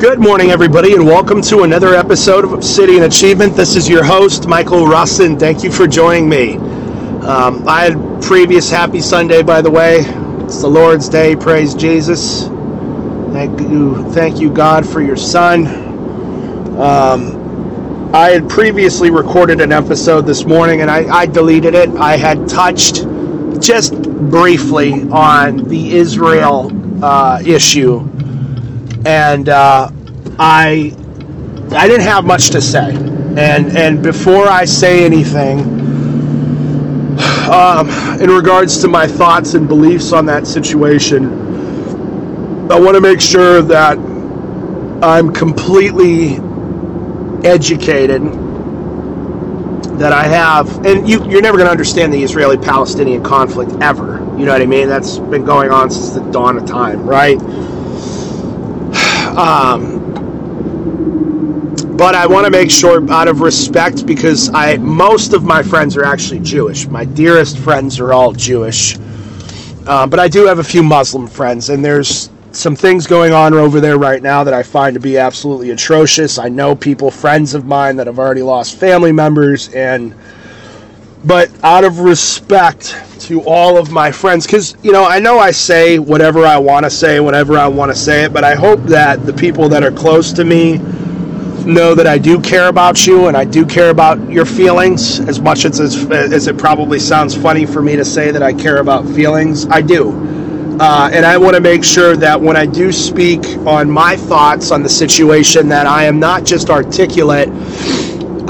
Good morning, everybody, and welcome to another episode of City and Achievement. This is your host, Michael Russin. Thank you for joining me. Um, I had previous happy Sunday, by the way. It's the Lord's Day. Praise Jesus. Thank you, thank you, God, for your Son. Um, I had previously recorded an episode this morning, and I, I deleted it. I had touched just briefly on the Israel uh, issue and uh, I I didn't have much to say. And and before I say anything, um, in regards to my thoughts and beliefs on that situation, I want to make sure that I'm completely educated. That I have, and you, you're never going to understand the Israeli Palestinian conflict ever. You know what I mean? That's been going on since the dawn of time, right? Um, but I want to make sure, out of respect, because I most of my friends are actually Jewish. My dearest friends are all Jewish, uh, but I do have a few Muslim friends, and there's some things going on over there right now that I find to be absolutely atrocious. I know people, friends of mine, that have already lost family members, and but out of respect to all of my friends because you know i know i say whatever i want to say whenever i want to say it but i hope that the people that are close to me know that i do care about you and i do care about your feelings as much as, as, as it probably sounds funny for me to say that i care about feelings i do. Uh, and i want to make sure that when i do speak on my thoughts on the situation that i am not just articulate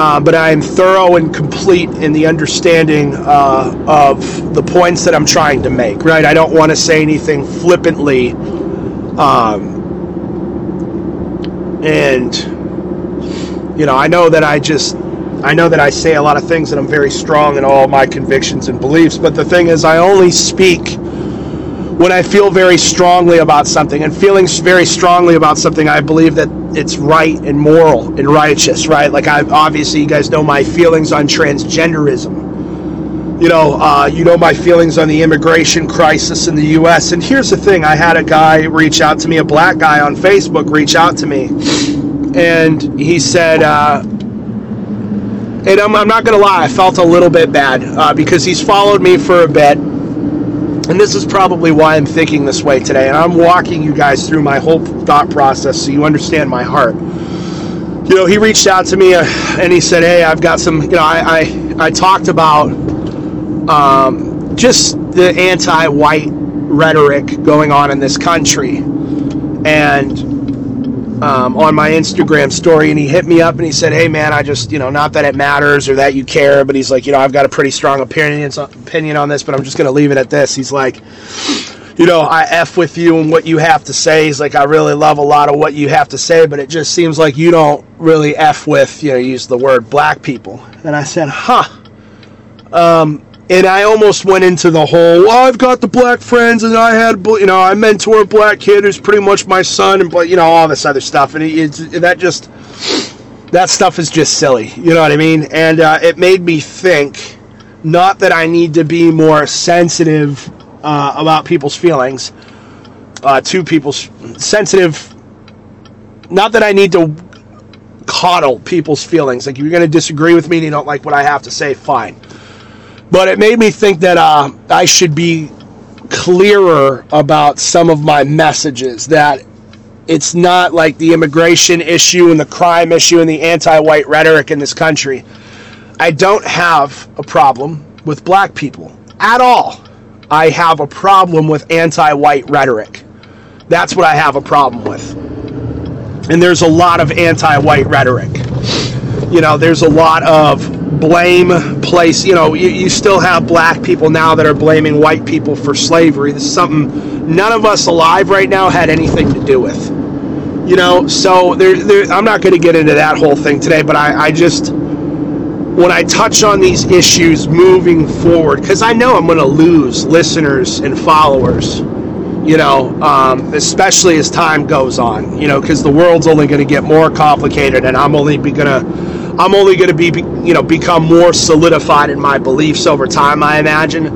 uh, but I am thorough and complete in the understanding uh, of the points that I'm trying to make. Right? I don't want to say anything flippantly, um, and you know, I know that I just, I know that I say a lot of things, and I'm very strong in all my convictions and beliefs. But the thing is, I only speak when I feel very strongly about something, and feeling very strongly about something, I believe that it's right and moral and righteous, right? Like I obviously you guys know my feelings on transgenderism. You know, uh, you know my feelings on the immigration crisis in the U.S. And here's the thing: I had a guy reach out to me, a black guy on Facebook, reach out to me, and he said. Uh, and I'm, I'm not to lie, I felt a little bit bad uh, because he's followed me for a bit and this is probably why I'm thinking this way today. And I'm walking you guys through my whole thought process so you understand my heart. You know, he reached out to me uh, and he said, Hey, I've got some, you know, I, I, I talked about um, just the anti white rhetoric going on in this country. And um, on my Instagram story, and he hit me up and he said, "Hey man, I just you know not that it matters or that you care, but he's like, you know, I've got a pretty strong opinion opinion on this, but I'm just gonna leave it at this." He's like, you know, I f with you and what you have to say. He's like, I really love a lot of what you have to say, but it just seems like you don't really f with you know use the word black people. And I said, huh. Um, and I almost went into the whole. Well, I've got the black friends, and I had, you know, I mentor a black kid who's pretty much my son, and but you know all this other stuff, and it's that just that stuff is just silly. You know what I mean? And uh, it made me think. Not that I need to be more sensitive uh, about people's feelings, uh, to people's sensitive. Not that I need to coddle people's feelings. Like if you're going to disagree with me and you don't like what I have to say, fine but it made me think that uh, I should be clearer about some of my messages. That it's not like the immigration issue and the crime issue and the anti white rhetoric in this country. I don't have a problem with black people at all. I have a problem with anti white rhetoric. That's what I have a problem with. And there's a lot of anti white rhetoric. You know, there's a lot of blame place. You know, you, you still have black people now that are blaming white people for slavery. This is something none of us alive right now had anything to do with. You know, so there, there I'm not going to get into that whole thing today, but I, I just when I touch on these issues moving forward, because I know I'm going to lose listeners and followers you know, um, especially as time goes on, you know, because the world's only going to get more complicated, and I'm only going to I'm only going to be, you know, become more solidified in my beliefs over time, I imagine.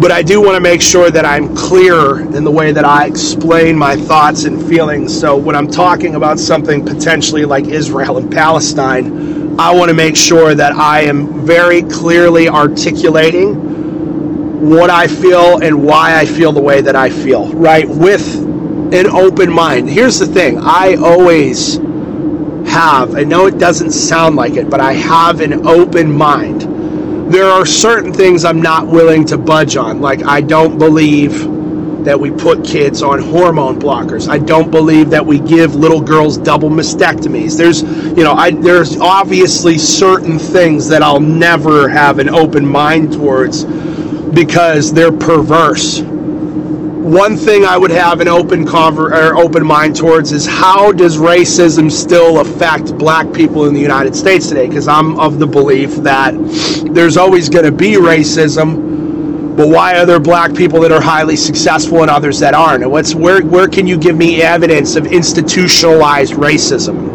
but I do want to make sure that I'm clear in the way that I explain my thoughts and feelings. So when I'm talking about something potentially like Israel and Palestine, I want to make sure that I am very clearly articulating what I feel and why I feel the way that I feel, right? With an open mind. Here's the thing I always have, I know it doesn't sound like it, but I have an open mind there are certain things I'm not willing to budge on. Like, I don't believe that we put kids on hormone blockers. I don't believe that we give little girls double mastectomies. There's, you know, I, there's obviously certain things that I'll never have an open mind towards because they're perverse one thing I would have an open conver- or open mind towards is how does racism still affect black people in the United States today? Because I'm of the belief that there's always going to be racism, but why are there black people that are highly successful and others that aren't? And what's where where can you give me evidence of institutionalized racism?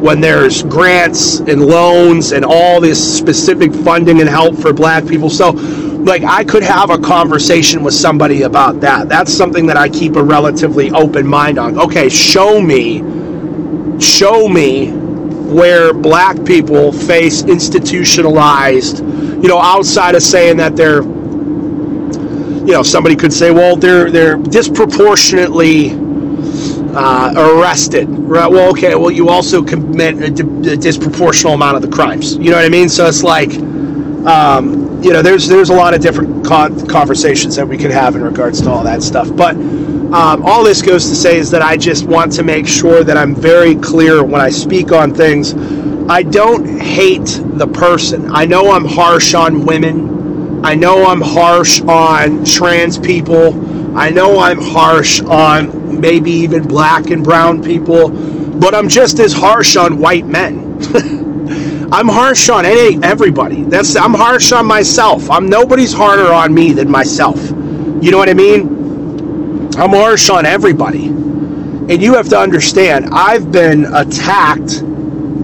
When there's grants and loans and all this specific funding and help for black people. So like I could have a conversation with somebody about that. That's something that I keep a relatively open mind on. Okay, show me, show me where black people face institutionalized, you know, outside of saying that they're, you know, somebody could say, well, they're they're disproportionately uh, arrested. Right? Well, okay. Well, you also commit a, a disproportional amount of the crimes. You know what I mean? So it's like. Um, you know, there's there's a lot of different con- conversations that we could have in regards to all that stuff. But um, all this goes to say is that I just want to make sure that I'm very clear when I speak on things. I don't hate the person. I know I'm harsh on women. I know I'm harsh on trans people. I know I'm harsh on maybe even black and brown people. But I'm just as harsh on white men. I'm harsh on any everybody. That's I'm harsh on myself. I'm nobody's harder on me than myself. You know what I mean? I'm harsh on everybody. And you have to understand, I've been attacked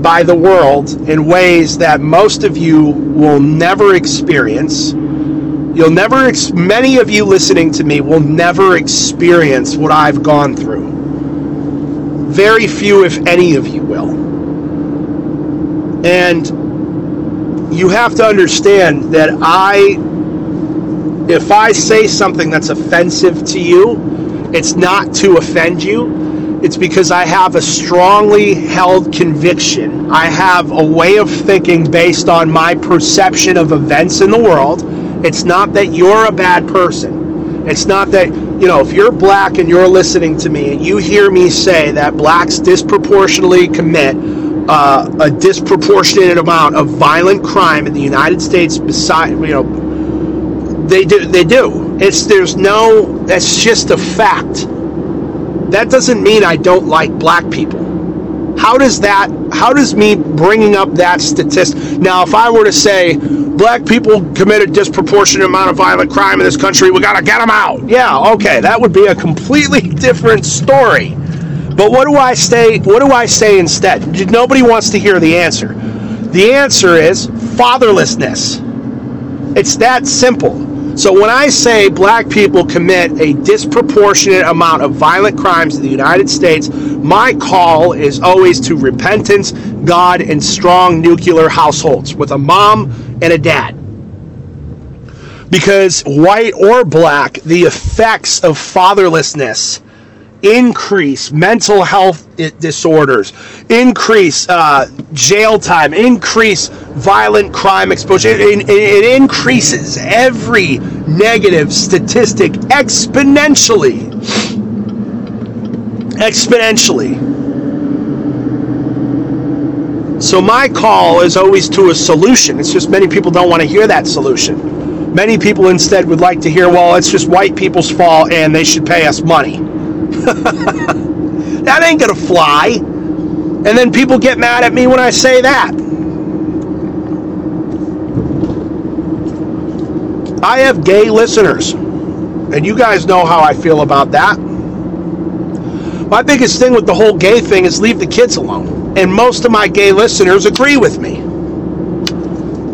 by the world in ways that most of you will never experience. You'll never, ex- many of you listening to me will never experience what I've gone through. Very few, if any of you will. And you have to understand that I, if I say something that's offensive to you, it's not to offend you. It's because I have a strongly held conviction. I have a way of thinking based on my perception of events in the world. It's not that you're a bad person. It's not that, you know, if you're black and you're listening to me and you hear me say that blacks disproportionately commit uh, a disproportionate amount of violent crime in the United States. Beside, you know, they do. They do. It's there's no. That's just a fact. That doesn't mean I don't like black people. How does that? How does me bringing up that statistic? Now, if I were to say black people commit a disproportionate amount of violent crime in this country, we gotta get them out. Yeah, okay, that would be a completely different story. But what do I say? What do I say instead? Nobody wants to hear the answer. The answer is fatherlessness. It's that simple. So when I say black people commit a disproportionate amount of violent crimes in the United States, my call is always to repentance, God, and strong nuclear households with a mom and a dad. Because white or black, the effects of fatherlessness increase mental health disorders, increase uh, jail time, increase violent crime exposure. It, it, it increases every negative statistic exponentially. Exponentially. So, my call is always to a solution. It's just many people don't want to hear that solution. Many people instead would like to hear, well, it's just white people's fault and they should pay us money. that ain't gonna fly. And then people get mad at me when I say that. I have gay listeners, and you guys know how I feel about that. My biggest thing with the whole gay thing is leave the kids alone. And most of my gay listeners agree with me.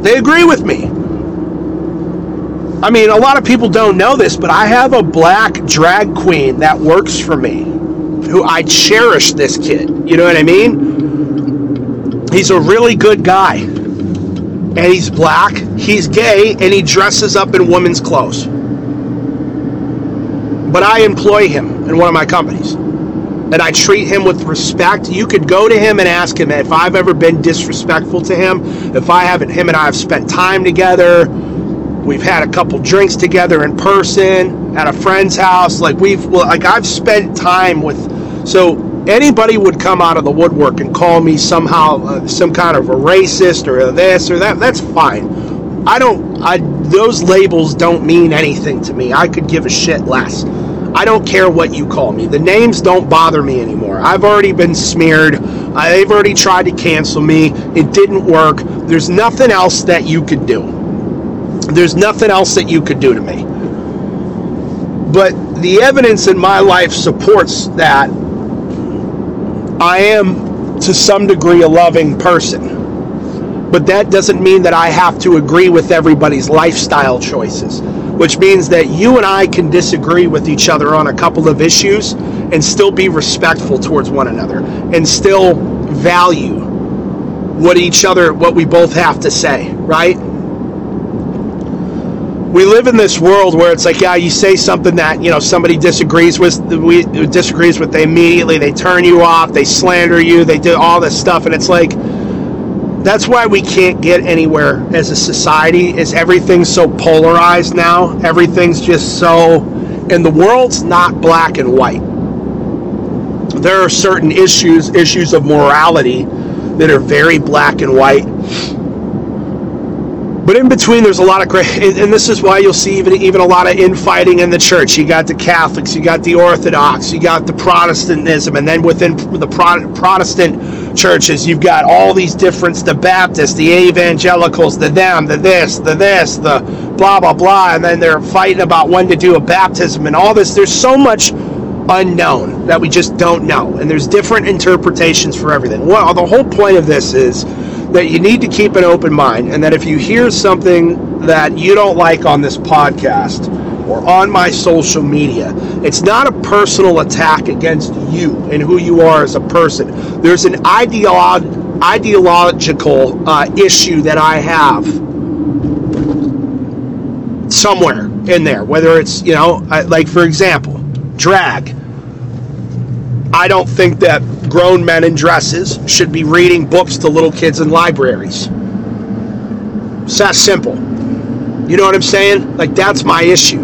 They agree with me. I mean, a lot of people don't know this, but I have a black drag queen that works for me who I cherish this kid. You know what I mean? He's a really good guy. And he's black, he's gay, and he dresses up in women's clothes. But I employ him in one of my companies. And I treat him with respect. You could go to him and ask him if I've ever been disrespectful to him, if I haven't, him and I have spent time together. We've had a couple drinks together in person at a friend's house. Like we've, like I've spent time with so anybody would come out of the woodwork and call me somehow uh, some kind of a racist or this or that. That's fine. I don't. I those labels don't mean anything to me. I could give a shit less. I don't care what you call me. The names don't bother me anymore. I've already been smeared. they've already tried to cancel me. It didn't work. There's nothing else that you could do. There's nothing else that you could do to me. But the evidence in my life supports that I am to some degree a loving person. But that doesn't mean that I have to agree with everybody's lifestyle choices, which means that you and I can disagree with each other on a couple of issues and still be respectful towards one another and still value what each other what we both have to say, right? We live in this world where it's like, yeah, you say something that you know somebody disagrees with, we disagrees with, they immediately they turn you off, they slander you, they do all this stuff, and it's like that's why we can't get anywhere as a society. Is everything's so polarized now? Everything's just so, and the world's not black and white. There are certain issues, issues of morality, that are very black and white but in between, there's a lot of great, and this is why you'll see even even a lot of infighting in the church. You got the Catholics, you got the Orthodox, you got the Protestantism, and then within the Protestant churches, you've got all these different the Baptists, the Evangelicals, the them, the this, the this, the blah blah blah, and then they're fighting about when to do a baptism and all this. There's so much unknown that we just don't know, and there's different interpretations for everything. Well, the whole point of this is that you need to keep an open mind, and that if you hear something that you don't like on this podcast or on my social media, it's not a personal attack against you and who you are as a person. There's an ideolo- ideological uh, issue that I have somewhere in there, whether it's, you know, like for example, drag. I don't think that grown men in dresses should be reading books to little kids in libraries. It's that simple. You know what I'm saying? Like, that's my issue.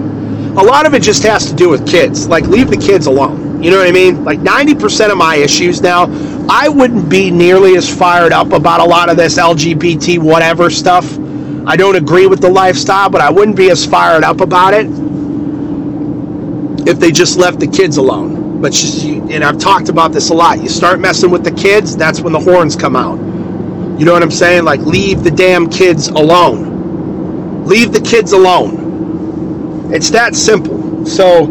A lot of it just has to do with kids. Like, leave the kids alone. You know what I mean? Like, 90% of my issues now, I wouldn't be nearly as fired up about a lot of this LGBT whatever stuff. I don't agree with the lifestyle, but I wouldn't be as fired up about it if they just left the kids alone. But you, and I've talked about this a lot. You start messing with the kids, that's when the horns come out. You know what I'm saying? Like leave the damn kids alone. Leave the kids alone. It's that simple. So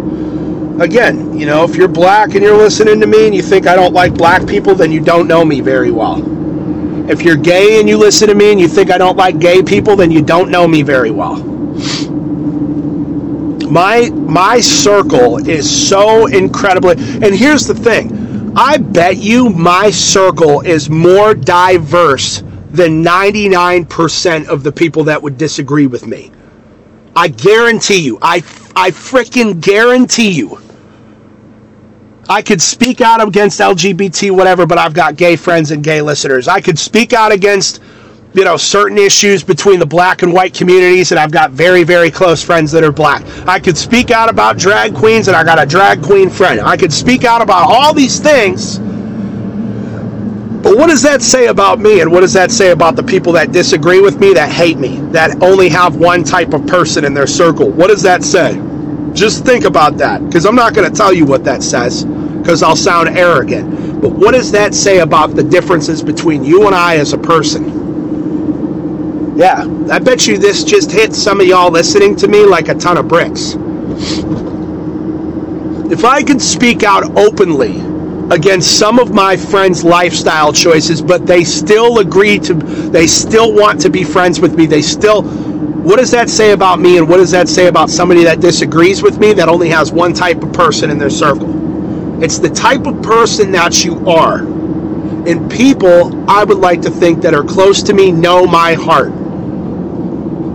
again, you know, if you're black and you're listening to me and you think I don't like black people, then you don't know me very well. If you're gay and you listen to me and you think I don't like gay people, then you don't know me very well my my circle is so incredibly and here's the thing. I bet you my circle is more diverse than 99% of the people that would disagree with me. I guarantee you. I i freaking guarantee you. I could speak out against LGBT, whatever, but I've got gay friends and gay listeners. I could speak out against you know, certain issues between the black and white communities, and I've got very, very close friends that are black. I could speak out about drag queens, and I got a drag queen friend. I could speak out about all these things. But what does that say about me, and what does that say about the people that disagree with me, that hate me, that only have one type of person in their circle? What does that say? Just think about that, because I'm not going to tell you what that says, because I'll sound arrogant. But what does that say about the differences between you and I as a person? Yeah, I bet you this just hit some of y'all listening to me like a ton of bricks. If I could speak out openly against some of my friends' lifestyle choices, but they still agree to, they still want to be friends with me, they still What does that say about me, and what does that say about somebody that disagrees with me that only has one type of person in their circle? It's the type of person that you are. And people, I would like to think, that are close to me know my heart.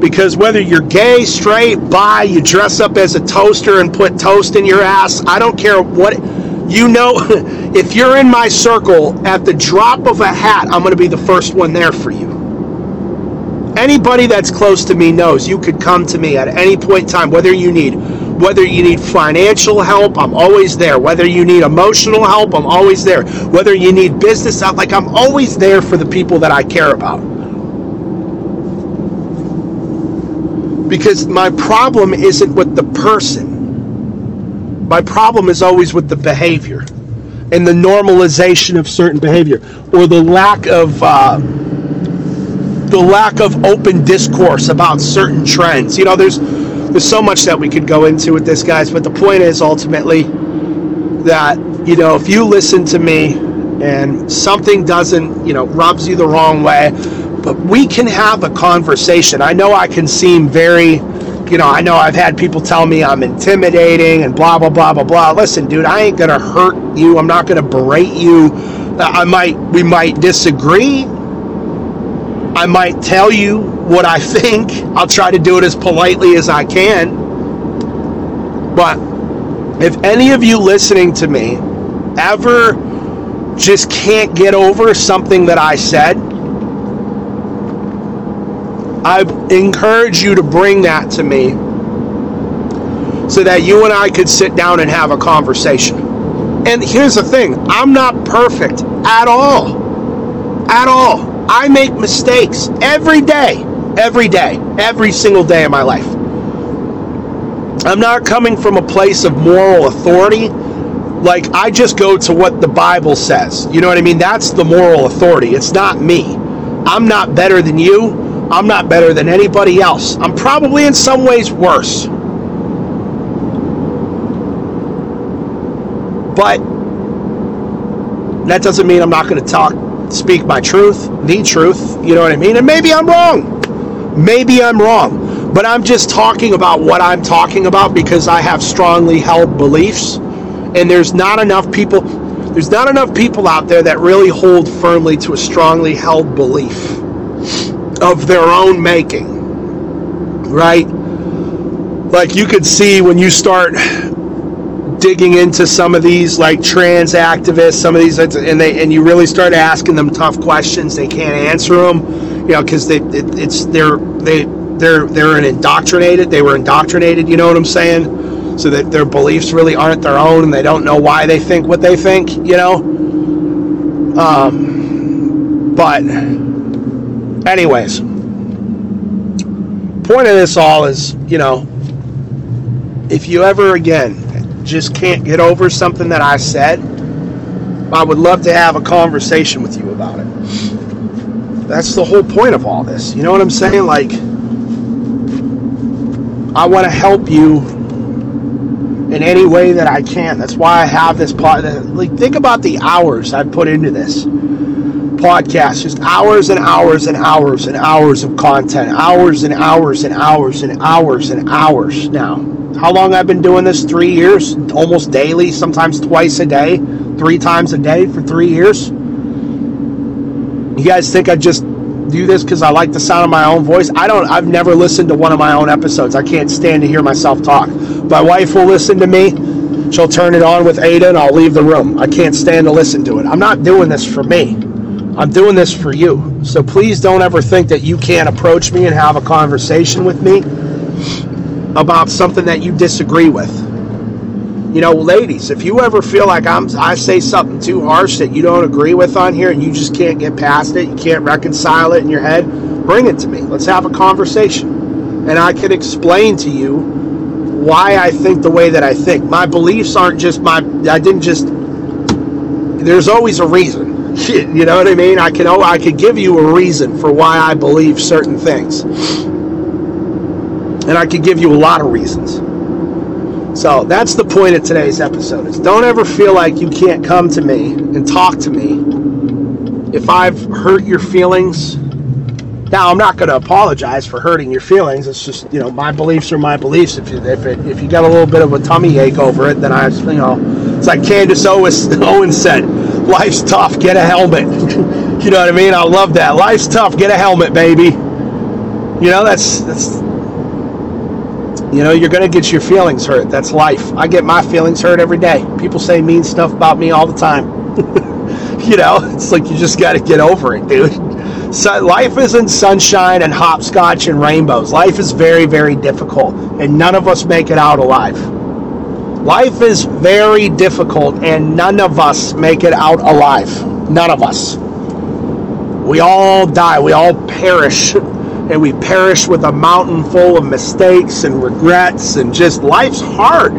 Because whether you're gay, straight, bi, you dress up as a toaster and put toast in your ass, I don't care what. You know, if you're in my circle, at the drop of a hat, I'm going to be the first one there for you. Anybody that's close to me knows you could come to me at any point in time, whether you need whether you need financial help, I'm always there. Whether you need emotional help, I'm always there. Whether you need business help, like I'm always there for the people that I care about. Because my problem isn't with the person. My problem is always with the behavior and the normalization of certain behavior or the lack of uh, the lack of open discourse about certain trends. You know, there's there's so much that we could go into with this, guys. But the point is ultimately that you know if you listen to me and something doesn't you know rubs you the wrong way, but we can have a conversation. I know I can seem very you know, I know I've had people tell me I'm intimidating and blah blah blah blah blah. Listen, dude, I ain't gonna hurt you. I'm not gonna berate you. Uh, I might we might disagree. I might tell you what I think. I'll try to do it as politely as I can. But if any of you listening to me ever just can't get over something that I said, I encourage you to bring that to me so that you and I could sit down and have a conversation. And here's the thing I'm not perfect at all. At all. I make mistakes every day, every day, every single day of my life. I'm not coming from a place of moral authority. Like, I just go to what the Bible says. You know what I mean? That's the moral authority. It's not me. I'm not better than you. I'm not better than anybody else. I'm probably in some ways worse. But that doesn't mean I'm not going to talk speak my truth, the truth, you know what I mean? And maybe I'm wrong. Maybe I'm wrong. But I'm just talking about what I'm talking about because I have strongly held beliefs. And there's not enough people there's not enough people out there that really hold firmly to a strongly held belief of their own making. Right? Like you could see when you start digging into some of these like trans activists, some of these, and they and you really start asking them tough questions, they can't answer them, you know, because they it, it's they're they they're they're indoctrinated. They were indoctrinated. You know what I'm saying? So that their beliefs really aren't their own, and they don't know why they think what they think. You know. Um, but, anyways, point of this all is, you know, if you ever again just can't get over something that I said, I would love to have a conversation with you about it. That's the whole point of all this. You know what I'm saying? Like, I want to help you in any way that I can. That's why I have this pod. Like, think about the hours I've put into this podcast. Just hours and hours and hours and hours of content. Hours and hours and hours and hours and hours now how long I've been doing this? Three years, almost daily, sometimes twice a day, three times a day for three years. You guys think I just do this because I like the sound of my own voice? I don't. I've never listened to one of my own episodes. I can't stand to hear myself talk. My wife will listen to me. She'll turn it on with Ada, and I'll leave the room. I can't stand to listen to it. I'm not doing this for me. I'm doing this for you. So please don't ever think that you can't approach me and have a conversation with me about something that you disagree with. You know, ladies, if you ever feel like I'm I say something too harsh that you don't agree with on here and you just can't get past it, you can't reconcile it in your head, bring it to me. Let's have a conversation. And I can explain to you why I think the way that I think. My beliefs aren't just my I didn't just there's always a reason. You know what I mean? I can oh I could give you a reason for why I believe certain things. And I could give you a lot of reasons. So that's the point of today's episode is don't ever feel like you can't come to me and talk to me if I've hurt your feelings Now, I'm not going to apologize for hurting your feelings. It's just, you know, my beliefs are my beliefs. If you, if, it, if you got a little bit of a tummy ache over it, then I, you know, it's like Candace Owens said, life's tough, get a helmet. you know what I mean? I love that. Life's tough, get a helmet, baby. You know, that's, that's, you know, you're going to get your feelings hurt. That's life. I get my feelings hurt every day. People say mean stuff about me all the time. you know, it's like you just got to get over it, dude. So life isn't sunshine and hopscotch and rainbows. Life is very, very difficult, and none of us make it out alive. Life is very difficult, and none of us make it out alive. None of us. We all die, we all perish, and we perish with a mountain full of mistakes and regrets, and just life's hard.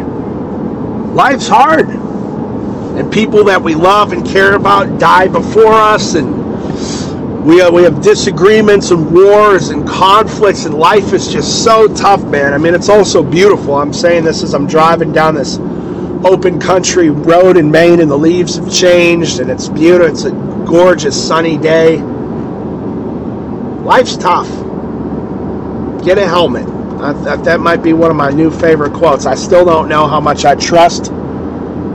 Life's hard. And people that we love and care about die before us, and we have, we have disagreements and wars and conflicts, and life is just so tough, man. I mean, it's also beautiful. I'm saying this as I'm driving down this open country road in Maine, and the leaves have changed, and it's beautiful. It's a gorgeous sunny day. Life's tough. Get a helmet. I, that might be one of my new favorite quotes. I still don't know how much I trust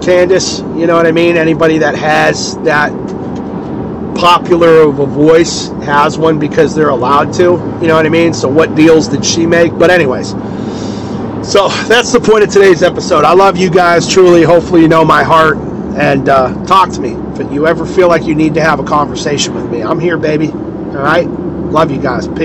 Candace. You know what I mean? Anybody that has that popular of a voice has one because they're allowed to. You know what I mean? So what deals did she make? But anyways, so that's the point of today's episode. I love you guys truly. Hopefully you know my heart and uh, talk to me if you ever feel like you need to have a conversation with me. I'm here, baby. All right. Love you guys. Peace.